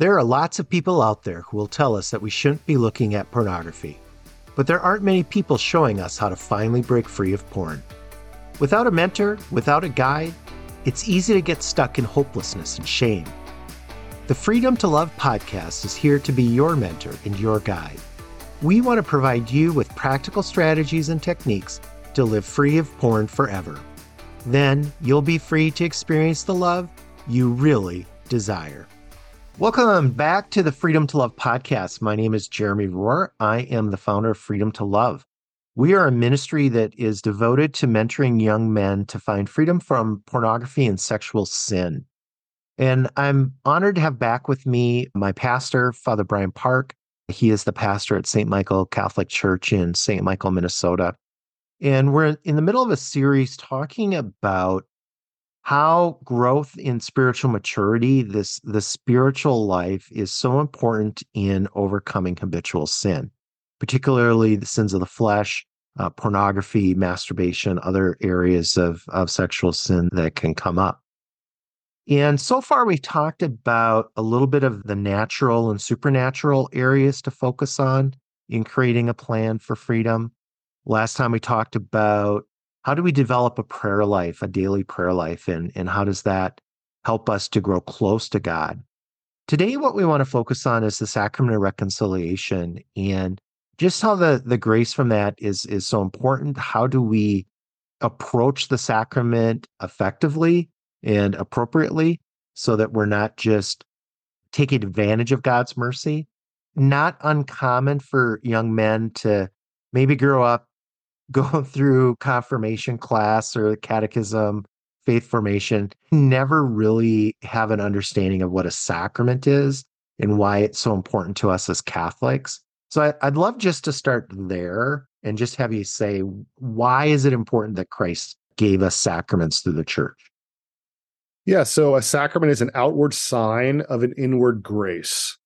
There are lots of people out there who will tell us that we shouldn't be looking at pornography, but there aren't many people showing us how to finally break free of porn. Without a mentor, without a guide, it's easy to get stuck in hopelessness and shame. The Freedom to Love podcast is here to be your mentor and your guide. We want to provide you with practical strategies and techniques to live free of porn forever. Then you'll be free to experience the love you really desire. Welcome back to the Freedom to Love podcast. My name is Jeremy Rohr. I am the founder of Freedom to Love. We are a ministry that is devoted to mentoring young men to find freedom from pornography and sexual sin. And I'm honored to have back with me my pastor, Father Brian Park. He is the pastor at St. Michael Catholic Church in St. Michael, Minnesota. And we're in the middle of a series talking about how growth in spiritual maturity, this the spiritual life is so important in overcoming habitual sin, particularly the sins of the flesh, uh, pornography, masturbation, other areas of, of sexual sin that can come up. And so far, we've talked about a little bit of the natural and supernatural areas to focus on in creating a plan for freedom. Last time we talked about how do we develop a prayer life, a daily prayer life, and, and how does that help us to grow close to God? Today, what we want to focus on is the sacrament of reconciliation and just how the, the grace from that is, is so important. How do we approach the sacrament effectively and appropriately so that we're not just taking advantage of God's mercy? Not uncommon for young men to maybe grow up going through confirmation class or catechism, faith formation, never really have an understanding of what a sacrament is and why it's so important to us as Catholics. So I, would love just to start there and just have you say, why is it important that Christ gave us sacraments through the church? Yeah, so a sacrament is an outward sign of an inward grace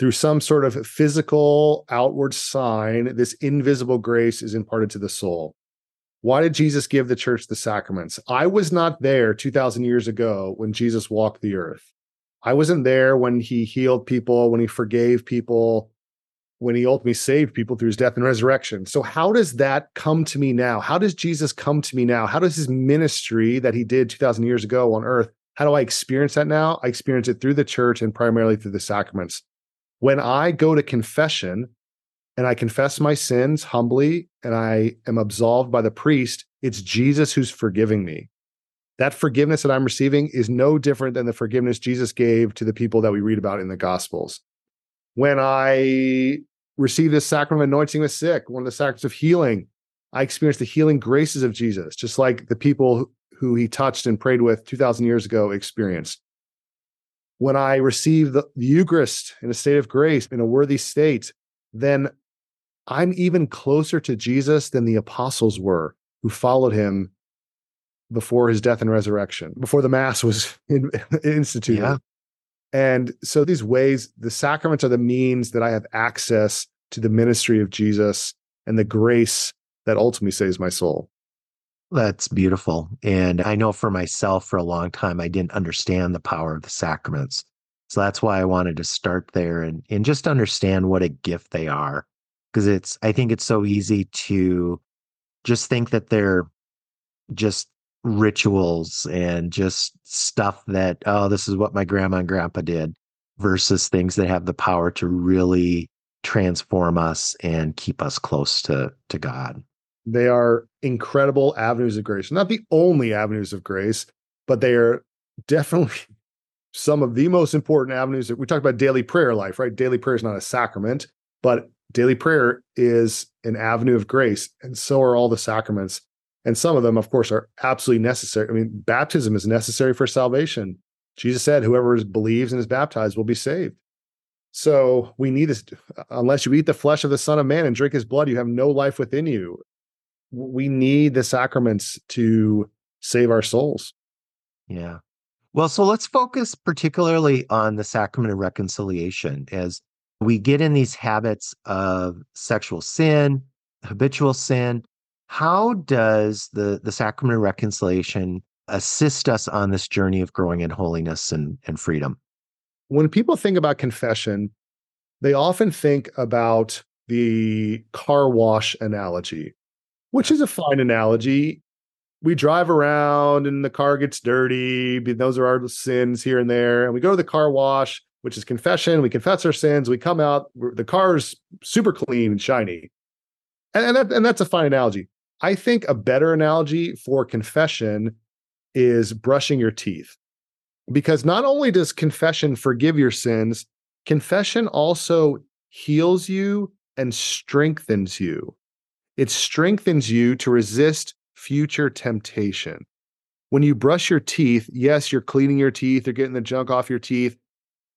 through some sort of physical outward sign, this invisible grace is imparted to the soul. Why did Jesus give the church the sacraments? I was not there 2,000 years ago when Jesus walked the earth. I wasn't there when he healed people, when he forgave people, when he ultimately saved people through his death and resurrection. So, how does that come to me now? How does Jesus come to me now? How does his ministry that he did 2,000 years ago on earth, how do I experience that now? I experience it through the church and primarily through the sacraments. When I go to confession and I confess my sins humbly and I am absolved by the priest, it's Jesus who's forgiving me. That forgiveness that I'm receiving is no different than the forgiveness Jesus gave to the people that we read about in the Gospels. When I receive this sacrament of anointing the sick, one of the sacraments of healing, I experience the healing graces of Jesus, just like the people who he touched and prayed with 2,000 years ago experienced when I receive the, the Eucharist in a state of grace, in a worthy state, then I'm even closer to Jesus than the apostles were who followed him before his death and resurrection, before the Mass was in, instituted. Yeah. And so these ways, the sacraments are the means that I have access to the ministry of Jesus and the grace that ultimately saves my soul. That's beautiful. And I know for myself, for a long time, I didn't understand the power of the sacraments. So that's why I wanted to start there and, and just understand what a gift they are. Because it's, I think it's so easy to just think that they're just rituals and just stuff that, oh, this is what my grandma and grandpa did versus things that have the power to really transform us and keep us close to, to God. They are incredible avenues of grace. Not the only avenues of grace, but they are definitely some of the most important avenues that we talk about daily prayer life, right? Daily prayer is not a sacrament, but daily prayer is an avenue of grace. And so are all the sacraments. And some of them, of course, are absolutely necessary. I mean, baptism is necessary for salvation. Jesus said, whoever believes and is baptized will be saved. So we need this. Unless you eat the flesh of the Son of Man and drink his blood, you have no life within you we need the sacraments to save our souls. Yeah. Well, so let's focus particularly on the sacrament of reconciliation as we get in these habits of sexual sin, habitual sin. How does the, the sacrament of reconciliation assist us on this journey of growing in holiness and, and freedom? when people think about confession, they often think about the car wash analogy, which is a fine analogy. We drive around and the car gets dirty. Those are our sins here and there. And we go to the car wash, which is confession. We confess our sins. We come out, the car's super clean and shiny. And, and, that, and that's a fine analogy. I think a better analogy for confession is brushing your teeth. Because not only does confession forgive your sins, confession also heals you and strengthens you. It strengthens you to resist future temptation. When you brush your teeth, yes, you're cleaning your teeth, you're getting the junk off your teeth,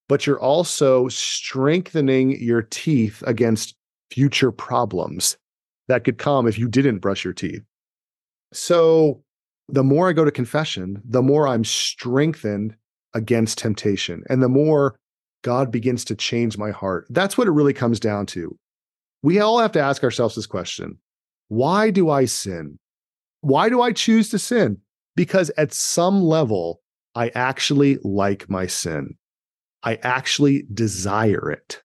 but you're also strengthening your teeth against future problems that could come if you didn't brush your teeth. So, the more I go to confession, the more I'm strengthened against temptation and the more God begins to change my heart. That's what it really comes down to. We all have to ask ourselves this question Why do I sin? Why do I choose to sin? Because at some level, I actually like my sin. I actually desire it.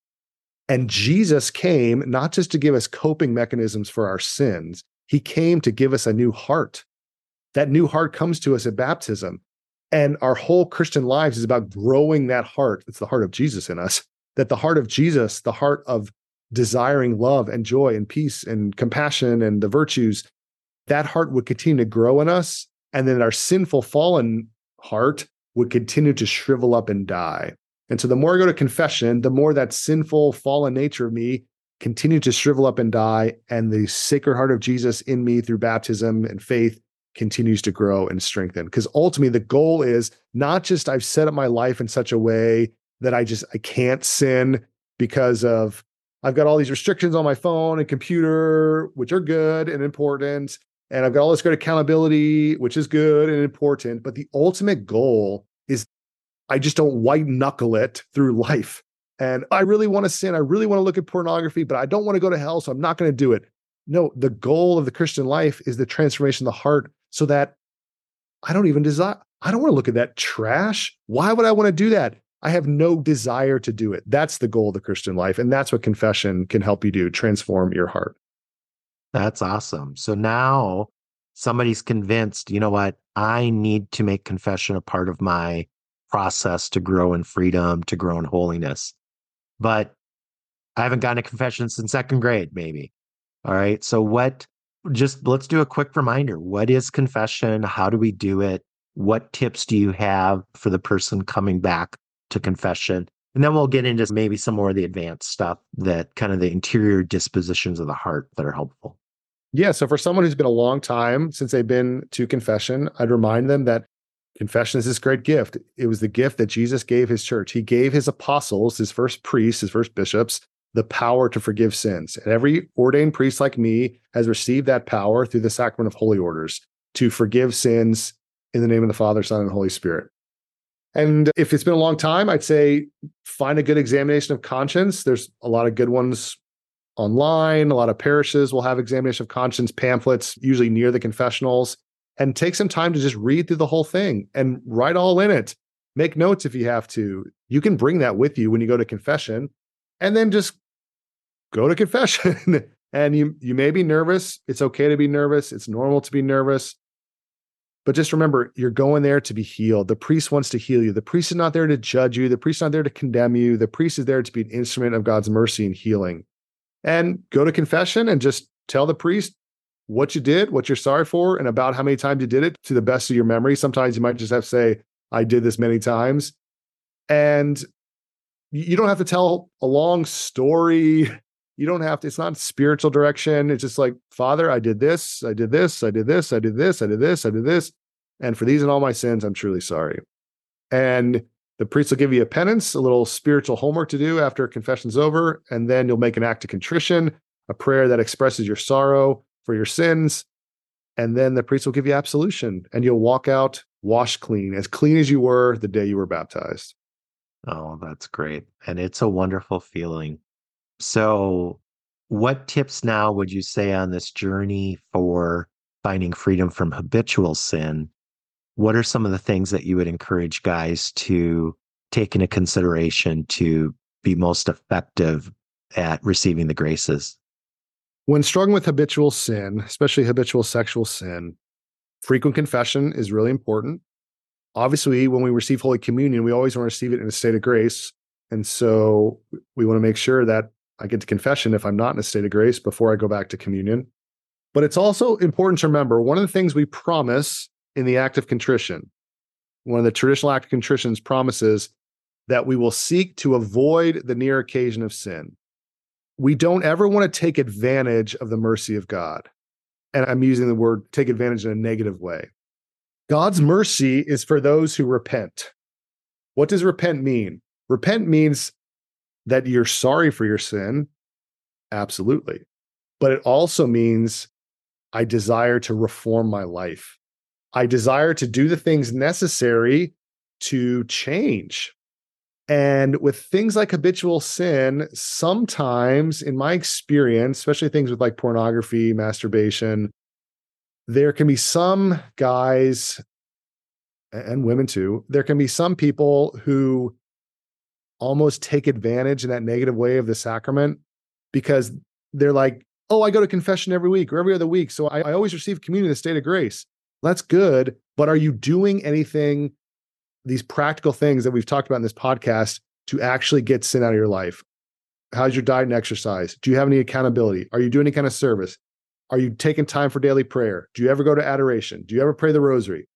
And Jesus came not just to give us coping mechanisms for our sins, he came to give us a new heart. That new heart comes to us at baptism. And our whole Christian lives is about growing that heart. It's the heart of Jesus in us. That the heart of Jesus, the heart of desiring love and joy and peace and compassion and the virtues, that heart would continue to grow in us. And then our sinful, fallen heart would continue to shrivel up and die. And so the more I go to confession, the more that sinful, fallen nature of me continue to shrivel up and die. And the sacred heart of Jesus in me through baptism and faith continues to grow and strengthen. Because ultimately, the goal is not just I've set up my life in such a way that I just I can't sin because of I've got all these restrictions on my phone and computer, which are good and important. And I've got all this good accountability, which is good and important. But the ultimate goal is I just don't white knuckle it through life. And I really want to sin. I really want to look at pornography, but I don't want to go to hell. So I'm not going to do it. No, the goal of the Christian life is the transformation of the heart so that I don't even desire, I don't want to look at that trash. Why would I want to do that? I have no desire to do it. That's the goal of the Christian life. And that's what confession can help you do transform your heart. That's awesome. So now somebody's convinced, you know what? I need to make confession a part of my process to grow in freedom, to grow in holiness. But I haven't gotten a confession since second grade, maybe. All right. So, what, just let's do a quick reminder. What is confession? How do we do it? What tips do you have for the person coming back to confession? And then we'll get into maybe some more of the advanced stuff that kind of the interior dispositions of the heart that are helpful. Yeah. So, for someone who's been a long time since they've been to confession, I'd remind them that Confession is this great gift. It was the gift that Jesus gave his church. He gave his apostles, his first priests, his first bishops, the power to forgive sins. And every ordained priest like me has received that power through the sacrament of holy orders to forgive sins in the name of the Father, Son, and Holy Spirit. And if it's been a long time, I'd say find a good examination of conscience. There's a lot of good ones online. A lot of parishes will have examination of conscience pamphlets, usually near the confessionals and take some time to just read through the whole thing and write all in it. Make notes if you have to. You can bring that with you when you go to confession and then just go to confession. and you you may be nervous. It's okay to be nervous. It's normal to be nervous. But just remember, you're going there to be healed. The priest wants to heal you. The priest is not there to judge you. The priest is not there to condemn you. The priest is there to be an instrument of God's mercy and healing. And go to confession and just tell the priest, what you did, what you're sorry for, and about how many times you did it to the best of your memory. Sometimes you might just have to say, I did this many times. And you don't have to tell a long story. You don't have to, it's not spiritual direction. It's just like, Father, I did this, I did this, I did this, I did this, I did this, I did this. And for these and all my sins, I'm truly sorry. And the priest will give you a penance, a little spiritual homework to do after confession's over. And then you'll make an act of contrition, a prayer that expresses your sorrow for your sins. And then the priest will give you absolution and you'll walk out washed clean, as clean as you were the day you were baptized. Oh, that's great. And it's a wonderful feeling. So, what tips now would you say on this journey for finding freedom from habitual sin? What are some of the things that you would encourage guys to take into consideration to be most effective at receiving the graces? When struggling with habitual sin, especially habitual sexual sin, frequent confession is really important. Obviously, when we receive Holy Communion, we always want to receive it in a state of grace. And so we want to make sure that I get to confession if I'm not in a state of grace before I go back to communion. But it's also important to remember one of the things we promise in the act of contrition, one of the traditional act of contritions promises that we will seek to avoid the near occasion of sin. We don't ever want to take advantage of the mercy of God. And I'm using the word take advantage in a negative way. God's mercy is for those who repent. What does repent mean? Repent means that you're sorry for your sin. Absolutely. But it also means I desire to reform my life. I desire to do the things necessary to change. And with things like habitual sin, sometimes in my experience, especially things with like pornography, masturbation, there can be some guys and women too, there can be some people who almost take advantage in that negative way of the sacrament because they're like, oh, I go to confession every week or every other week. So I, I always receive communion in the state of grace. That's good. But are you doing anything, these practical things that we've talked about in this podcast to actually get sin out of your life? How's your diet and exercise? Do you have any accountability? Are you doing any kind of service? Are you taking time for daily prayer? Do you ever go to adoration? Do you ever pray the rosary?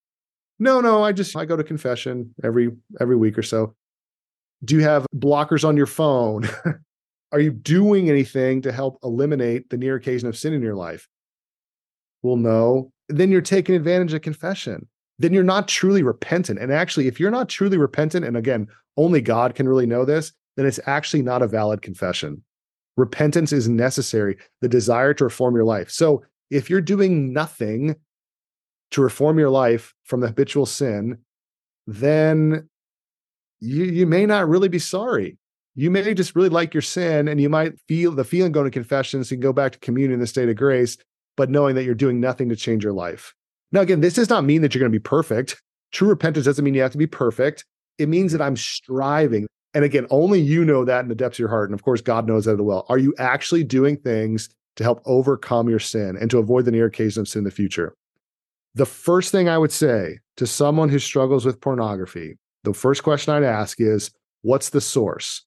No, no, I just I go to confession every every week or so. Do you have blockers on your phone? Are you doing anything to help eliminate the near occasion of sin in your life? Well, no. Then you're taking advantage of confession. Then you're not truly repentant. And actually, if you're not truly repentant, and again, only God can really know this, then it's actually not a valid confession. Repentance is necessary, the desire to reform your life. So if you're doing nothing to reform your life from the habitual sin, then you, you may not really be sorry you may just really like your sin and you might feel the feeling going to confession so you can go back to communion in the state of grace, but knowing that you're doing nothing to change your life. Now, again, this does not mean that you're going to be perfect. True repentance doesn't mean you have to be perfect. It means that I'm striving. And again, only you know that in the depths of your heart. And of course, God knows that as well. Are you actually doing things to help overcome your sin and to avoid the near occasion of sin in the future? The first thing I would say to someone who struggles with pornography, the first question I'd ask is, what's the source?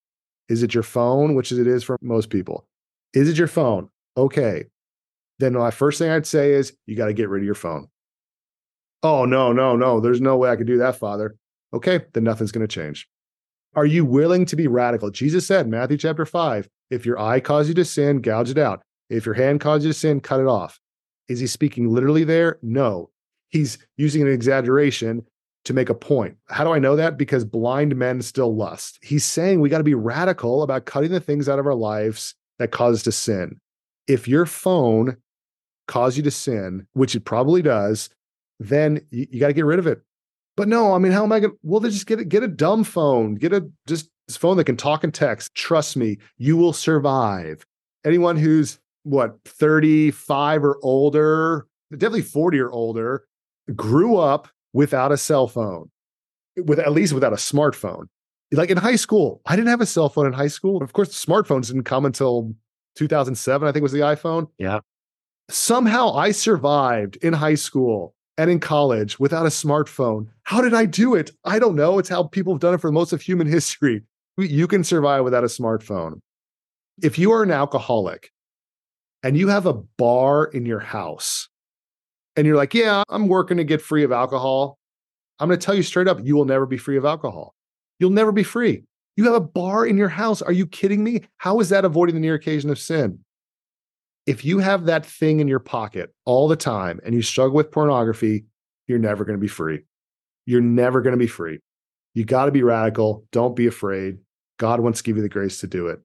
Is it your phone, which it is for most people? Is it your phone? Okay. Then my first thing I'd say is you got to get rid of your phone. Oh, no, no, no. There's no way I could do that, Father. Okay, then nothing's going to change. Are you willing to be radical? Jesus said, in Matthew chapter 5, if your eye causes you to sin, gouge it out. If your hand causes you to sin, cut it off. Is he speaking literally there? No. He's using an exaggeration to make a point. How do I know that? Because blind men still lust. He's saying we got to be radical about cutting the things out of our lives that cause us to sin. If your phone caused you to sin, which it probably does, then you, you got to get rid of it. But no, I mean, how am I going to? Well, then just get a, get a dumb phone, get a just phone that can talk and text. Trust me, you will survive. Anyone who's what 35 or older, definitely 40 or older, grew up without a cell phone, with at least without a smartphone. Like in high school, I didn't have a cell phone in high school. Of course, smartphones didn't come until 2007, I think was the iPhone. Yeah. Somehow I survived in high school and in college without a smartphone. How did I do it? I don't know. It's how people have done it for most of human history. You can survive without a smartphone. If you are an alcoholic and you have a bar in your house and you're like, yeah, I'm working to get free of alcohol, I'm going to tell you straight up, you will never be free of alcohol. You'll never be free. You have a bar in your house. Are you kidding me? How is that avoiding the near occasion of sin? If you have that thing in your pocket all the time and you struggle with pornography, you're never going to be free. You're never going to be free. You got to be radical. Don't be afraid. God wants to give you the grace to do it.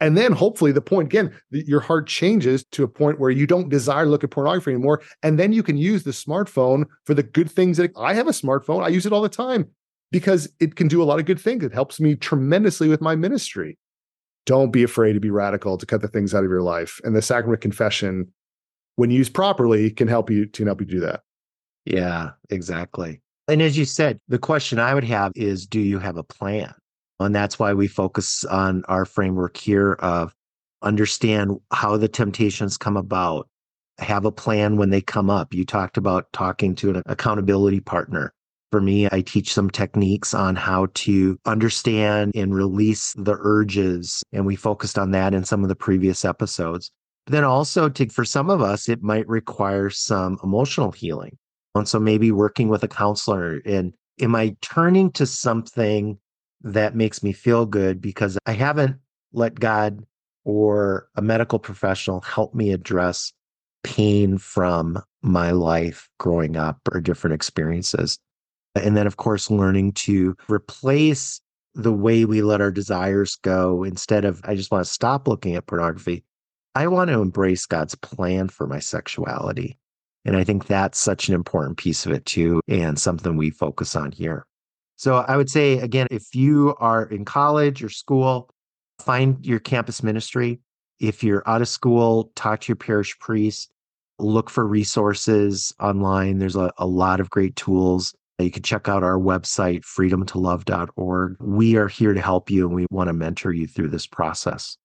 And then hopefully the point again, your heart changes to a point where you don't desire to look at pornography anymore. And then you can use the smartphone for the good things that I have a smartphone. I use it all the time because it can do a lot of good things. It helps me tremendously with my ministry. Don't be afraid to be radical to cut the things out of your life. And the sacrament confession, when used properly, can help you to help you do that. Yeah, exactly. And as you said, the question I would have is do you have a plan? And that's why we focus on our framework here of understand how the temptations come about, have a plan when they come up. You talked about talking to an accountability partner. For me, I teach some techniques on how to understand and release the urges. And we focused on that in some of the previous episodes. But then also to, for some of us, it might require some emotional healing. And so maybe working with a counselor and am I turning to something that makes me feel good because I haven't let God or a medical professional help me address pain from my life growing up or different experiences. And then, of course, learning to replace the way we let our desires go instead of, I just want to stop looking at pornography. I want to embrace God's plan for my sexuality. And I think that's such an important piece of it too, and something we focus on here. So I would say, again, if you are in college or school, find your campus ministry. If you're out of school, talk to your parish priest, look for resources online. There's a, a lot of great tools. You can check out our website, freedomtolove.org. We are here to help you and we want to mentor you through this process.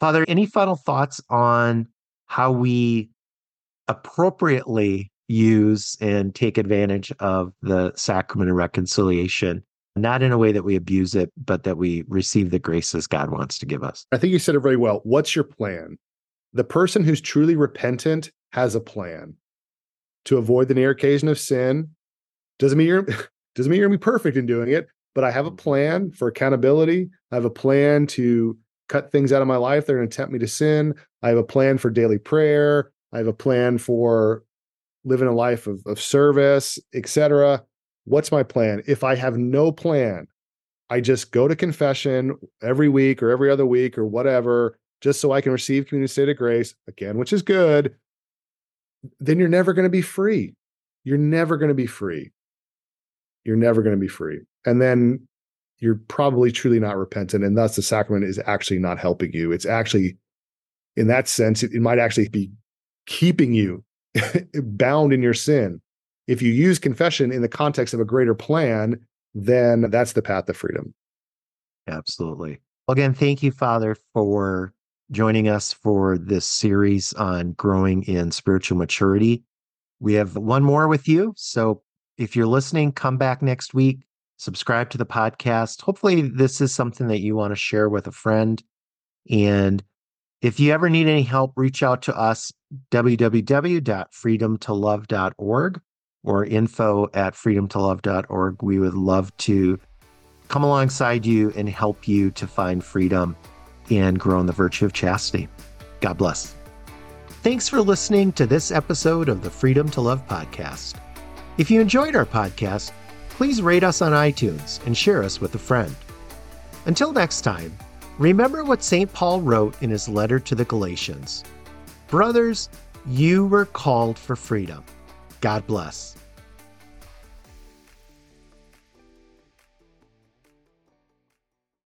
Father, any final thoughts on how we appropriately use and take advantage of the sacrament of reconciliation, not in a way that we abuse it, but that we receive the graces God wants to give us. I think you said it very well. What's your plan? The person who's truly repentant has a plan to avoid the near occasion of sin. Doesn't mean you're doesn't mean you're gonna be perfect in doing it, but I have a mm-hmm. plan for accountability. I have a plan to cut things out of my life that are going to tempt me to sin. I have a plan for daily prayer. I have a plan for living a life of, of service, etc. What's my plan? If I have no plan, I just go to confession every week or every other week or whatever, just so I can receive community state of grace again, which is good. Then you're never going to be free. You're never going to be free. You're never going to be free. And then you're probably truly not repentant. And thus the sacrament is actually not helping you. It's actually, in that sense, it, it might actually be keeping you bound in your sin. If you use confession in the context of a greater plan, then that's the path to freedom. Absolutely. Well, again, thank you, Father, for joining us for this series on growing in spiritual maturity. We have one more with you. So if you're listening, come back next week, subscribe to the podcast. Hopefully, this is something that you want to share with a friend. And if you ever need any help, reach out to us, www.freedomtolove.org or info at freedomtolove.org. We would love to come alongside you and help you to find freedom and grow in the virtue of chastity. God bless. Thanks for listening to this episode of the Freedom to Love podcast. If you enjoyed our podcast, please rate us on iTunes and share us with a friend. Until next time, Remember what St. Paul wrote in his letter to the Galatians Brothers, you were called for freedom. God bless.